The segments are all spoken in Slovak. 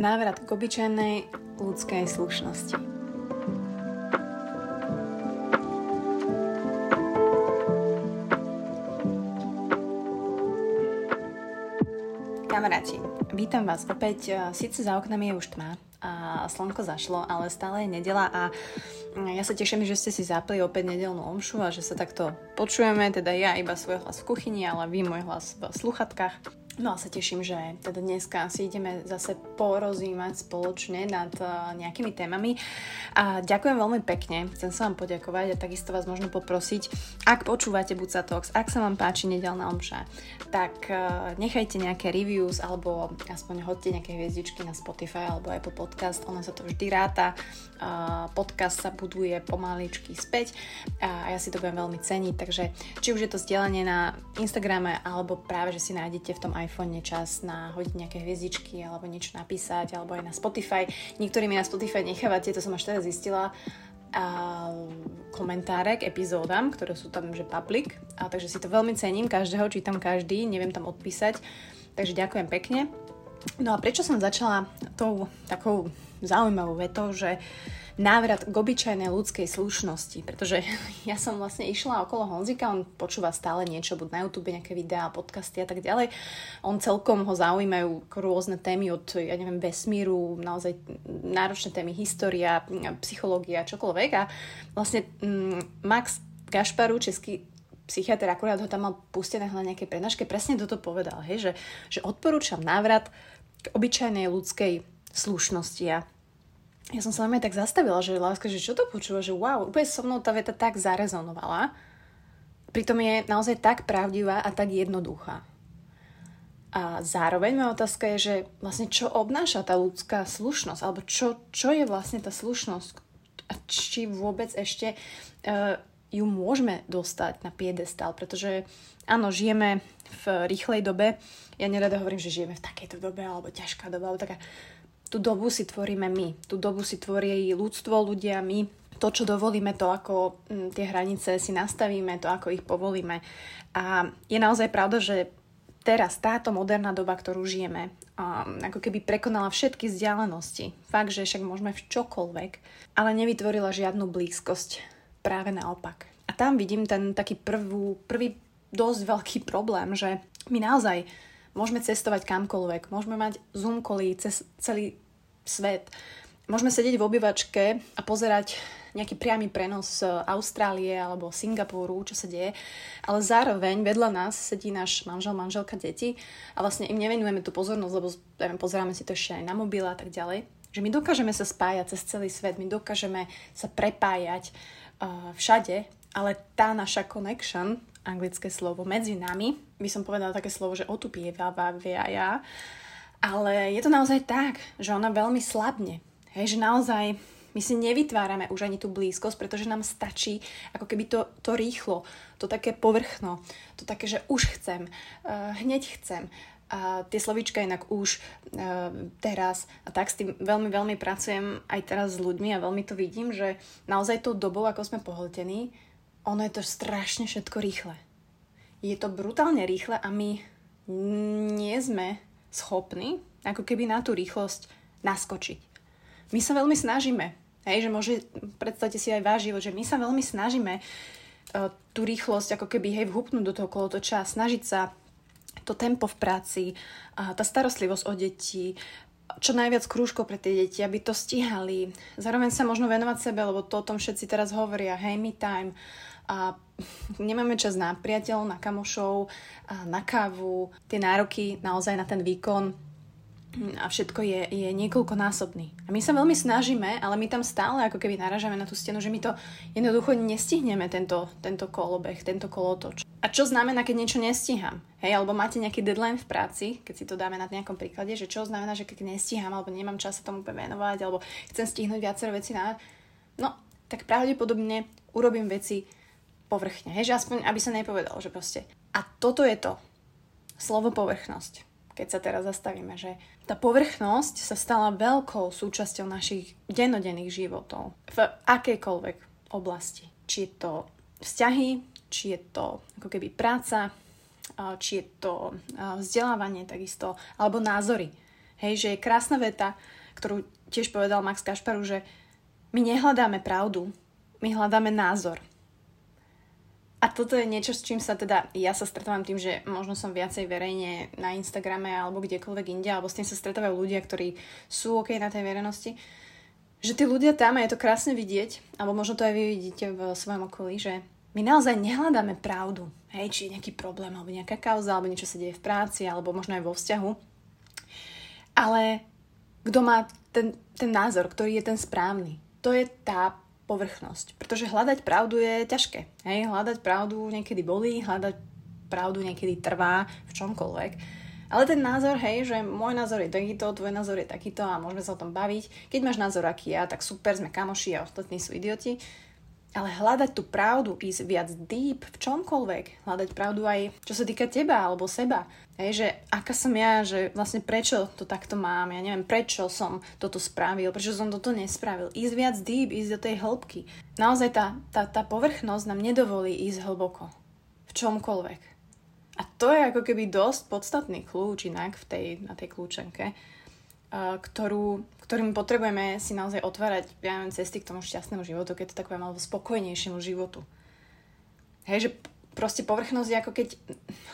návrat k obyčajnej ľudskej slušnosti. Kamaráti, vítam vás opäť. Sice za oknami je už tma a slnko zašlo, ale stále je nedela a ja sa teším, že ste si zapli opäť nedelnú omšu a že sa takto počujeme, teda ja iba svoj hlas v kuchyni, ale vy môj hlas v sluchatkách. No a sa teším, že teda dneska si ideme zase porozímať spoločne nad uh, nejakými témami. A ďakujem veľmi pekne, chcem sa vám poďakovať a takisto vás možno poprosiť, ak počúvate Buca Talks, ak sa vám páči nedelná omša, tak uh, nechajte nejaké reviews alebo aspoň hodte nejaké hviezdičky na Spotify alebo Apple Podcast, ono sa to vždy ráta. Uh, podcast sa buduje pomaličky späť a ja si to budem veľmi ceniť, takže či už je to zdieľanie na Instagrame alebo práve, že si nájdete v tom aj iPhone čas na hodiť nejaké hviezdičky alebo niečo napísať, alebo aj na Spotify. Niektorí mi na Spotify nechávate, to som až teraz zistila, a komentáre k epizódam, ktoré sú tam, že public. A takže si to veľmi cením, každého čítam každý, neviem tam odpísať. Takže ďakujem pekne. No a prečo som začala tou takou zaujímavou vetou, že uh, návrat k obyčajnej ľudskej slušnosti, pretože ja som vlastne išla okolo Honzika, on počúva stále niečo, buď na YouTube, nejaké videá, podcasty a tak ďalej. On celkom ho zaujímajú rôzne témy od, ja neviem, vesmíru, naozaj náročné témy, história, psychológia, čokoľvek a vlastne mm, Max Gašparu, český psychiatr, akurát ho tam mal pustené na nejakej prednáške, presne toto povedal, hej, že, že odporúčam návrat k obyčajnej ľudskej slušnosti a ja som sa na tak zastavila, že láska, že čo to počúva, že wow, úplne so mnou tá veta tak zarezonovala. Pritom je naozaj tak pravdivá a tak jednoduchá. A zároveň moja otázka je, že vlastne čo obnáša tá ľudská slušnosť, alebo čo, čo je vlastne tá slušnosť a či vôbec ešte uh, ju môžeme dostať na piedestal, pretože áno, žijeme v rýchlej dobe, ja nerada hovorím, že žijeme v takejto dobe, alebo ťažká doba, alebo taká tú dobu si tvoríme my. Tú dobu si tvorí ľudstvo, ľudia, my. To, čo dovolíme, to, ako mm, tie hranice si nastavíme, to, ako ich povolíme. A je naozaj pravda, že teraz táto moderná doba, ktorú žijeme, um, ako keby prekonala všetky vzdialenosti. Fakt, že však môžeme v čokoľvek, ale nevytvorila žiadnu blízkosť. Práve naopak. A tam vidím ten taký prvú, prvý dosť veľký problém, že my naozaj Môžeme cestovať kamkoľvek, môžeme mať Zoom kolí cez celý svet. Môžeme sedieť v obývačke a pozerať nejaký priamy prenos z Austrálie alebo Singapuru, čo sa deje, ale zároveň vedľa nás sedí náš manžel, manželka, deti a vlastne im nevenujeme tú pozornosť, lebo neviem, pozeráme si to ešte aj na mobil a tak ďalej. Že my dokážeme sa spájať cez celý svet, my dokážeme sa prepájať uh, všade, ale tá naša connection anglické slovo medzi nami, by som povedala také slovo, že otupievava ja, ale je to naozaj tak, že ona veľmi slabne. Hej, že naozaj my si nevytvárame už ani tú blízkosť, pretože nám stačí ako keby to, to rýchlo, to také povrchno, to také, že už chcem, uh, hneď chcem. A tie slovíčka inak už uh, teraz a tak s tým veľmi, veľmi pracujem aj teraz s ľuďmi a veľmi to vidím, že naozaj tou dobou, ako sme pohltení, ono je to strašne všetko rýchle. Je to brutálne rýchle a my nie sme schopní ako keby na tú rýchlosť naskočiť. My sa veľmi snažíme, hej, že môže, predstavte si aj váš život, že my sa veľmi snažíme uh, tú rýchlosť ako keby hej vhupnúť do toho kolotoča, snažiť sa to tempo v práci, uh, tá starostlivosť o deti, čo najviac krúžkov pre tie deti, aby to stíhali. Zároveň sa možno venovať sebe, lebo to o tom všetci teraz hovoria, hey, me time, a nemáme čas na priateľov, na kamošov, na kávu. Tie nároky naozaj na ten výkon a všetko je, je niekoľkonásobný. A my sa veľmi snažíme, ale my tam stále ako keby naražame na tú stenu, že my to jednoducho nestihneme, tento, tento kolobeh, tento kolotoč. A čo znamená, keď niečo nestíham? Hej, alebo máte nejaký deadline v práci, keď si to dáme na nejakom príklade, že čo znamená, že keď nestíham, alebo nemám čas sa tomu venovať, alebo chcem stihnúť viacero veci na... No, tak pravdepodobne urobím veci povrchne. Hej, že aspoň, aby sa nepovedalo, že proste. A toto je to. Slovo povrchnosť. Keď sa teraz zastavíme, že tá povrchnosť sa stala veľkou súčasťou našich dennodenných životov. V akejkoľvek oblasti. Či je to vzťahy, či je to ako keby práca, či je to vzdelávanie takisto, alebo názory. Hej, že je krásna veta, ktorú tiež povedal Max Kašparu, že my nehľadáme pravdu, my hľadáme názor. A toto je niečo, s čím sa teda, ja sa stretávam tým, že možno som viacej verejne na Instagrame alebo kdekoľvek inde, alebo s tým sa stretávajú ľudia, ktorí sú OK na tej verejnosti, že tí ľudia tam, a je to krásne vidieť, alebo možno to aj vy vidíte v svojom okolí, že my naozaj nehľadáme pravdu, hej, či je nejaký problém, alebo nejaká kauza, alebo niečo sa deje v práci, alebo možno aj vo vzťahu. Ale kto má ten, ten názor, ktorý je ten správny, to je tá povrchnosť. Pretože hľadať pravdu je ťažké. Hej? Hľadať pravdu niekedy bolí, hľadať pravdu niekedy trvá v čomkoľvek. Ale ten názor, hej, že môj názor je takýto, tvoj názor je takýto a môžeme sa o tom baviť. Keď máš názor aký ja, tak super, sme kamoši a ostatní sú idioti. Ale hľadať tú pravdu, ísť viac deep v čomkoľvek, hľadať pravdu aj čo sa týka teba alebo seba. Hej, že aká som ja, že vlastne prečo to takto mám, ja neviem, prečo som toto spravil, prečo som toto nespravil. Ísť viac deep, ísť do tej hĺbky. Naozaj tá, tá, tá povrchnosť nám nedovolí ísť hlboko. V čomkoľvek. A to je ako keby dosť podstatný kľúč inak v tej, na tej kľúčenke, ktorú, ktorým potrebujeme si naozaj otvárať ja neviem, cesty k tomu šťastnému životu, keď to tak poviem, alebo spokojnejšiemu životu. Hej, že proste povrchnosť je ako keď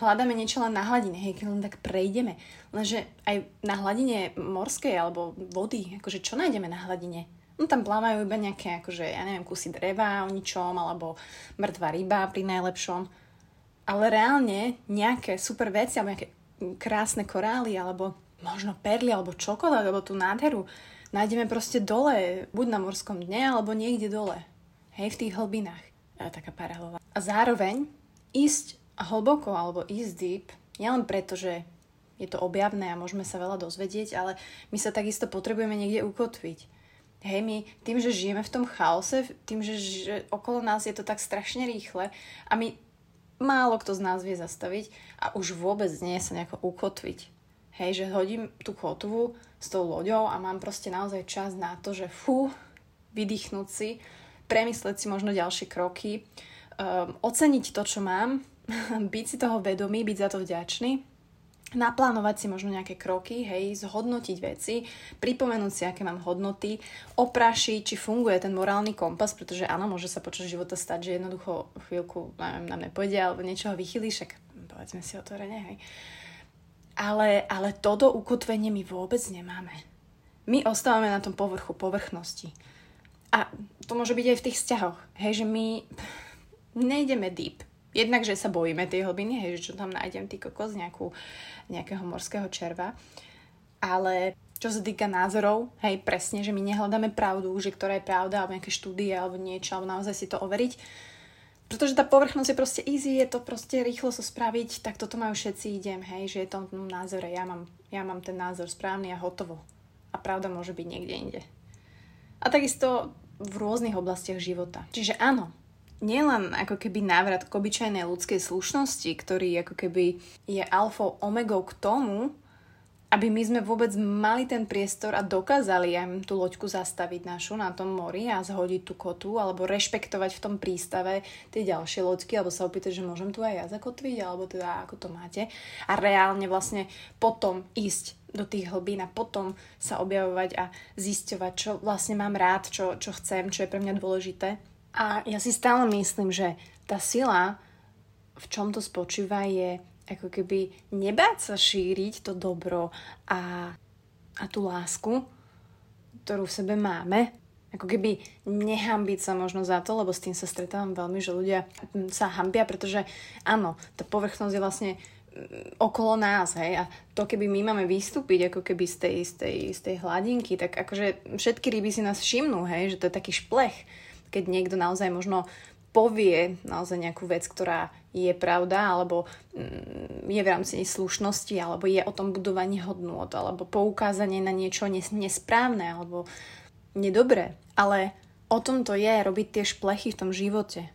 hľadáme niečo len na hladine, hej, keď len tak prejdeme. Lenže aj na hladine morskej alebo vody, akože čo nájdeme na hladine? No tam plávajú iba nejaké, akože, ja neviem, kusy dreva o ničom, alebo mŕtva ryba pri najlepšom. Ale reálne nejaké super veci, alebo nejaké krásne korály, alebo možno perly alebo čokoľvek, alebo tú nádheru nájdeme proste dole, buď na morskom dne, alebo niekde dole. Hej, v tých hlbinách. Je taká paralova. A zároveň ísť hlboko alebo ísť deep, nielen preto, že je to objavné a môžeme sa veľa dozvedieť, ale my sa takisto potrebujeme niekde ukotviť. Hej, my tým, že žijeme v tom chaose, tým, že, že okolo nás je to tak strašne rýchle a my málo kto z nás vie zastaviť a už vôbec nie sa nejako ukotviť. Hej, že hodím tú kotvu s tou loďou a mám proste naozaj čas na to, že fú, vydýchnuť si, premysleť si možno ďalšie kroky, um, oceniť to, čo mám, byť si toho vedomý, byť za to vďačný, naplánovať si možno nejaké kroky, hej, zhodnotiť veci, pripomenúť si, aké mám hodnoty, oprašiť, či funguje ten morálny kompas, pretože áno, môže sa počas života stať, že jednoducho chvíľku neviem, nám nepôjde alebo niečoho vychylí, však povedzme si otvorene, hej. Ale, ale toto ukotvenie my vôbec nemáme. My ostávame na tom povrchu, povrchnosti. A to môže byť aj v tých vzťahoch. Hej, že my nejdeme deep. Jednak, že sa bojíme tej hlbiny, hej, že čo tam nájdem, ty kokos, nejakú, nejakého morského červa. Ale čo sa týka názorov, hej, presne, že my nehľadáme pravdu, že ktorá je pravda, alebo nejaké štúdie, alebo niečo, alebo naozaj si to overiť, pretože tá povrchnosť je proste easy, je to proste rýchlo sa so spraviť, tak toto majú všetci, idem, hej, že je to v názore, ja mám, ja mám ten názor správny a hotovo. A pravda môže byť niekde inde. A takisto v rôznych oblastiach života. Čiže áno, nielen ako keby návrat k obyčajnej ľudskej slušnosti, ktorý ako keby je alfa omegou k tomu, aby my sme vôbec mali ten priestor a dokázali aj tú loďku zastaviť našu na tom mori a zhodiť tú kotu alebo rešpektovať v tom prístave tie ďalšie loďky alebo sa opýtať, že môžem tu aj ja zakotviť alebo teda ako to máte a reálne vlastne potom ísť do tých hlbín a potom sa objavovať a zisťovať, čo vlastne mám rád, čo, čo chcem, čo je pre mňa dôležité. A ja si stále myslím, že tá sila, v čom to spočíva, je ako keby nebáť sa šíriť to dobro a, a tú lásku, ktorú v sebe máme. Ako keby nehambiť sa možno za to, lebo s tým sa stretávam veľmi, že ľudia sa hambia, pretože áno, tá povrchnosť je vlastne mm, okolo nás, hej, a to keby my máme vystúpiť ako keby z tej, z tej, z tej hladinky, tak akože všetky ryby si nás všimnú, hej, že to je taký šplech, keď niekto naozaj možno povie naozaj nejakú vec, ktorá je pravda, alebo mm, je v rámci slušnosti, alebo je o tom budovaní hodnôt, alebo poukázanie na niečo nesprávne, alebo nedobré. Ale o tom to je robiť tie šplechy v tom živote.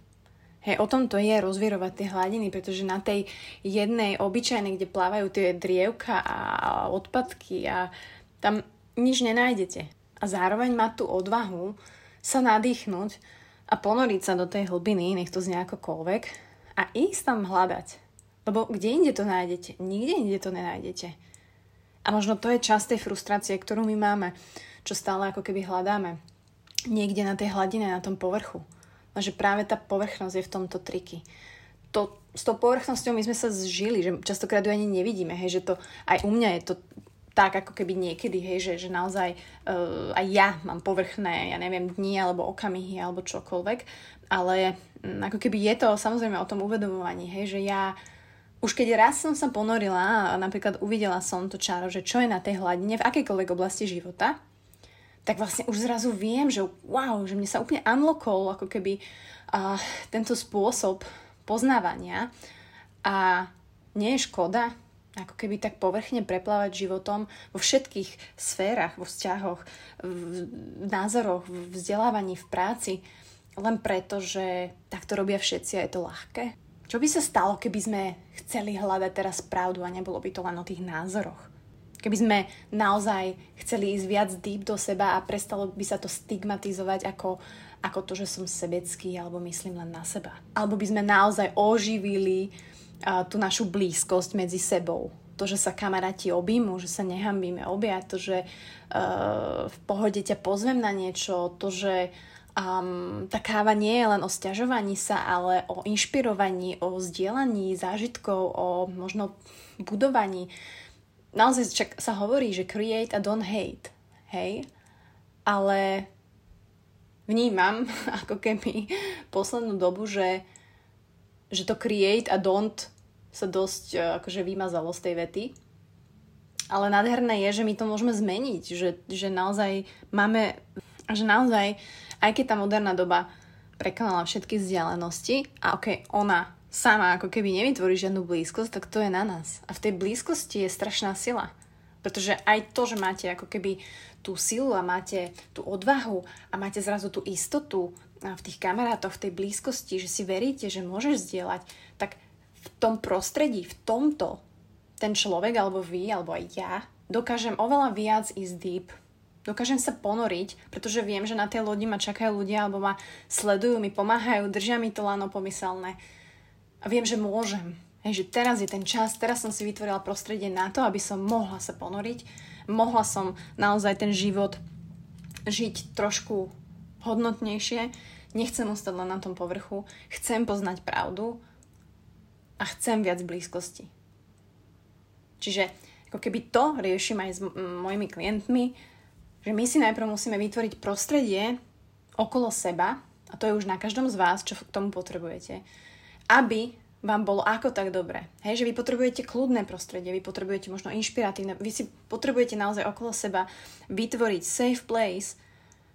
Hej, o tom to je rozvierovať tie hladiny, pretože na tej jednej obyčajnej, kde plávajú tie drievka a odpadky a tam nič nenájdete. A zároveň mať tú odvahu sa nadýchnuť a ponoriť sa do tej hlbiny, nech to znie akokoľvek, a ísť tam hľadať. Lebo kde inde to nájdete? Nikde inde to nenájdete. A možno to je časť tej frustrácie, ktorú my máme, čo stále ako keby hľadáme. Niekde na tej hladine, na tom povrchu. A že práve tá povrchnosť je v tomto triky. To, s tou povrchnosťou my sme sa zžili, že častokrát ju ani nevidíme, hej, že to aj u mňa je to tak ako keby niekedy, hej, že, že naozaj uh, aj ja mám povrchné, ja neviem, dni alebo okamihy alebo čokoľvek, ale um, ako keby je to samozrejme o tom uvedomovaní, hej, že ja už keď raz som sa ponorila a napríklad uvidela som to čaro, že čo je na tej hladine v akejkoľvek oblasti života, tak vlastne už zrazu viem, že wow, že mne sa úplne unlockol ako keby uh, tento spôsob poznávania. A nie je škoda ako keby tak povrchne preplávať životom vo všetkých sférach, vo vzťahoch, v názoroch, v vzdelávaní, v práci, len preto, že takto robia všetci a je to ľahké. Čo by sa stalo, keby sme chceli hľadať teraz pravdu a nebolo by to len o tých názoroch? Keby sme naozaj chceli ísť viac deep do seba a prestalo by sa to stigmatizovať ako, ako to, že som sebecký alebo myslím len na seba. Alebo by sme naozaj oživili tú našu blízkosť medzi sebou. To, že sa kamaráti objímu, že sa nehambíme objať, to, že uh, v pohode ťa pozvem na niečo, to, že um, tá káva nie je len o stiažovaní sa, ale o inšpirovaní, o zdieľaní zážitkov, o možno budovaní. Naozaj čak sa hovorí, že create a don't hate. Hej? Ale vnímam ako keby poslednú dobu, že že to create a don't sa dosť uh, akože vymazalo z tej vety. Ale nádherné je, že my to môžeme zmeniť, že, že naozaj máme, že naozaj, aj keď tá moderná doba prekonala všetky vzdialenosti a ok, ona sama ako keby nevytvorí žiadnu blízkosť, tak to je na nás. A v tej blízkosti je strašná sila. Pretože aj to, že máte ako keby tú silu a máte tú odvahu a máte zrazu tú istotu v tých kamarátoch, v tej blízkosti, že si veríte, že môžeš zdieľať, v tom prostredí, v tomto, ten človek, alebo vy, alebo aj ja, dokážem oveľa viac ísť deep. Dokážem sa ponoriť, pretože viem, že na tej lodi ma čakajú ľudia, alebo ma sledujú, mi pomáhajú, držia mi to lano pomyselné. A viem, že môžem. Hej, že teraz je ten čas, teraz som si vytvorila prostredie na to, aby som mohla sa ponoriť, mohla som naozaj ten život žiť trošku hodnotnejšie, nechcem ostať len na tom povrchu, chcem poznať pravdu a chcem viac blízkosti. Čiže ako keby to riešim aj s mojimi klientmi, že my si najprv musíme vytvoriť prostredie okolo seba, a to je už na každom z vás, čo k tomu potrebujete, aby vám bolo ako tak dobre. Hej, že vy potrebujete kľudné prostredie, vy potrebujete možno inšpiratívne, vy si potrebujete naozaj okolo seba vytvoriť safe place,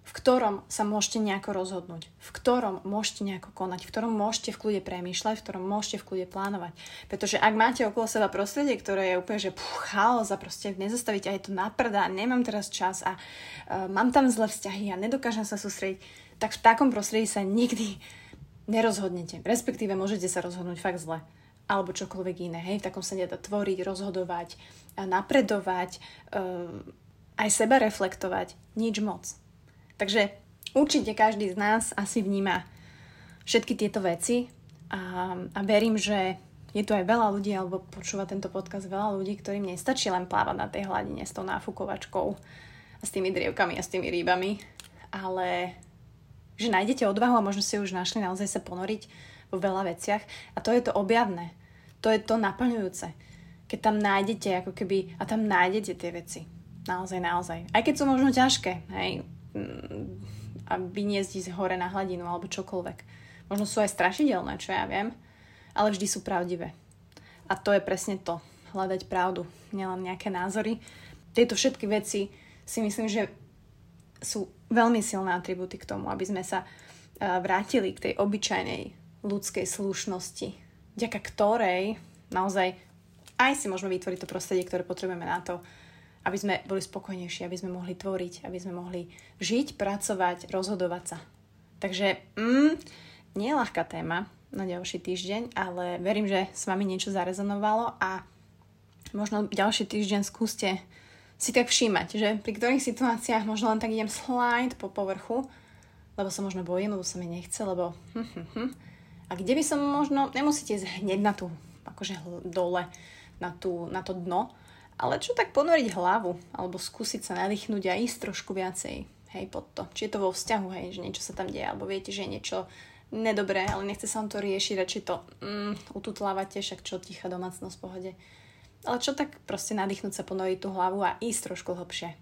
v ktorom sa môžete nejako rozhodnúť, v ktorom môžete nejako konať, v ktorom môžete v kľude premýšľať, v ktorom môžete v kľude plánovať. Pretože ak máte okolo seba prostredie, ktoré je úplne, že puch, chaos a proste nezastavíte aj to naprda, nemám teraz čas a uh, mám tam zlé vzťahy a nedokážem sa sústrediť, tak v takom prostredí sa nikdy nerozhodnete. Respektíve môžete sa rozhodnúť fakt zle alebo čokoľvek iné. Hej? V takom sa nedá tvoriť, rozhodovať, napredovať, uh, aj seba reflektovať. Nič moc. Takže určite každý z nás asi vníma všetky tieto veci a, a verím, že je tu aj veľa ľudí, alebo počúva tento podcast veľa ľudí, ktorým nestačí len plávať na tej hladine s tou náfukovačkou a s tými drievkami a s tými rýbami, ale že nájdete odvahu a možno si už našli naozaj sa ponoriť vo veľa veciach a to je to objavné, to je to naplňujúce. Keď tam nájdete ako keby, a tam nájdete tie veci. Naozaj, naozaj. Aj keď sú možno ťažké, hej, a vyniesť ísť hore na hladinu alebo čokoľvek. Možno sú aj strašidelné, čo ja viem, ale vždy sú pravdivé. A to je presne to, hľadať pravdu, nielen nejaké názory. Tieto všetky veci si myslím, že sú veľmi silné atributy k tomu, aby sme sa vrátili k tej obyčajnej ľudskej slušnosti, vďaka ktorej naozaj aj si môžeme vytvoriť to prostredie, ktoré potrebujeme na to, aby sme boli spokojnejší, aby sme mohli tvoriť, aby sme mohli žiť, pracovať, rozhodovať sa. Takže mm, nie je ľahká téma na ďalší týždeň, ale verím, že s vami niečo zarezonovalo a možno ďalší týždeň skúste si tak všímať, že pri ktorých situáciách možno len tak idem slide po povrchu, lebo sa možno bojím, lebo sa mi nechce, lebo hm, hm, hm. a kde by som možno, nemusíte ísť hneď na tú, akože dole, na, tú, na to dno, Ale čo tak ponoriť hlavu, alebo skúsiť sa nadýchnuť a ísť trošku viacej, hej, pod to. Či je to vo vzťahu, hej, že niečo sa tam deje, alebo viete, že je niečo nedobré, ale nechce sa vám to riešiť, radšej to mm, ututlávate, však čo tichá domácnosť v pohode. Ale čo tak proste nadýchnuť sa, ponoriť tú hlavu a ísť trošku hlbšie.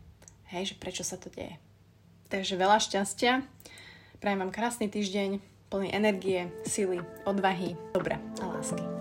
Hej, že prečo sa to deje. Takže veľa šťastia. Prajem vám krásny týždeň, plný energie, sily, odvahy, dobra a lásky.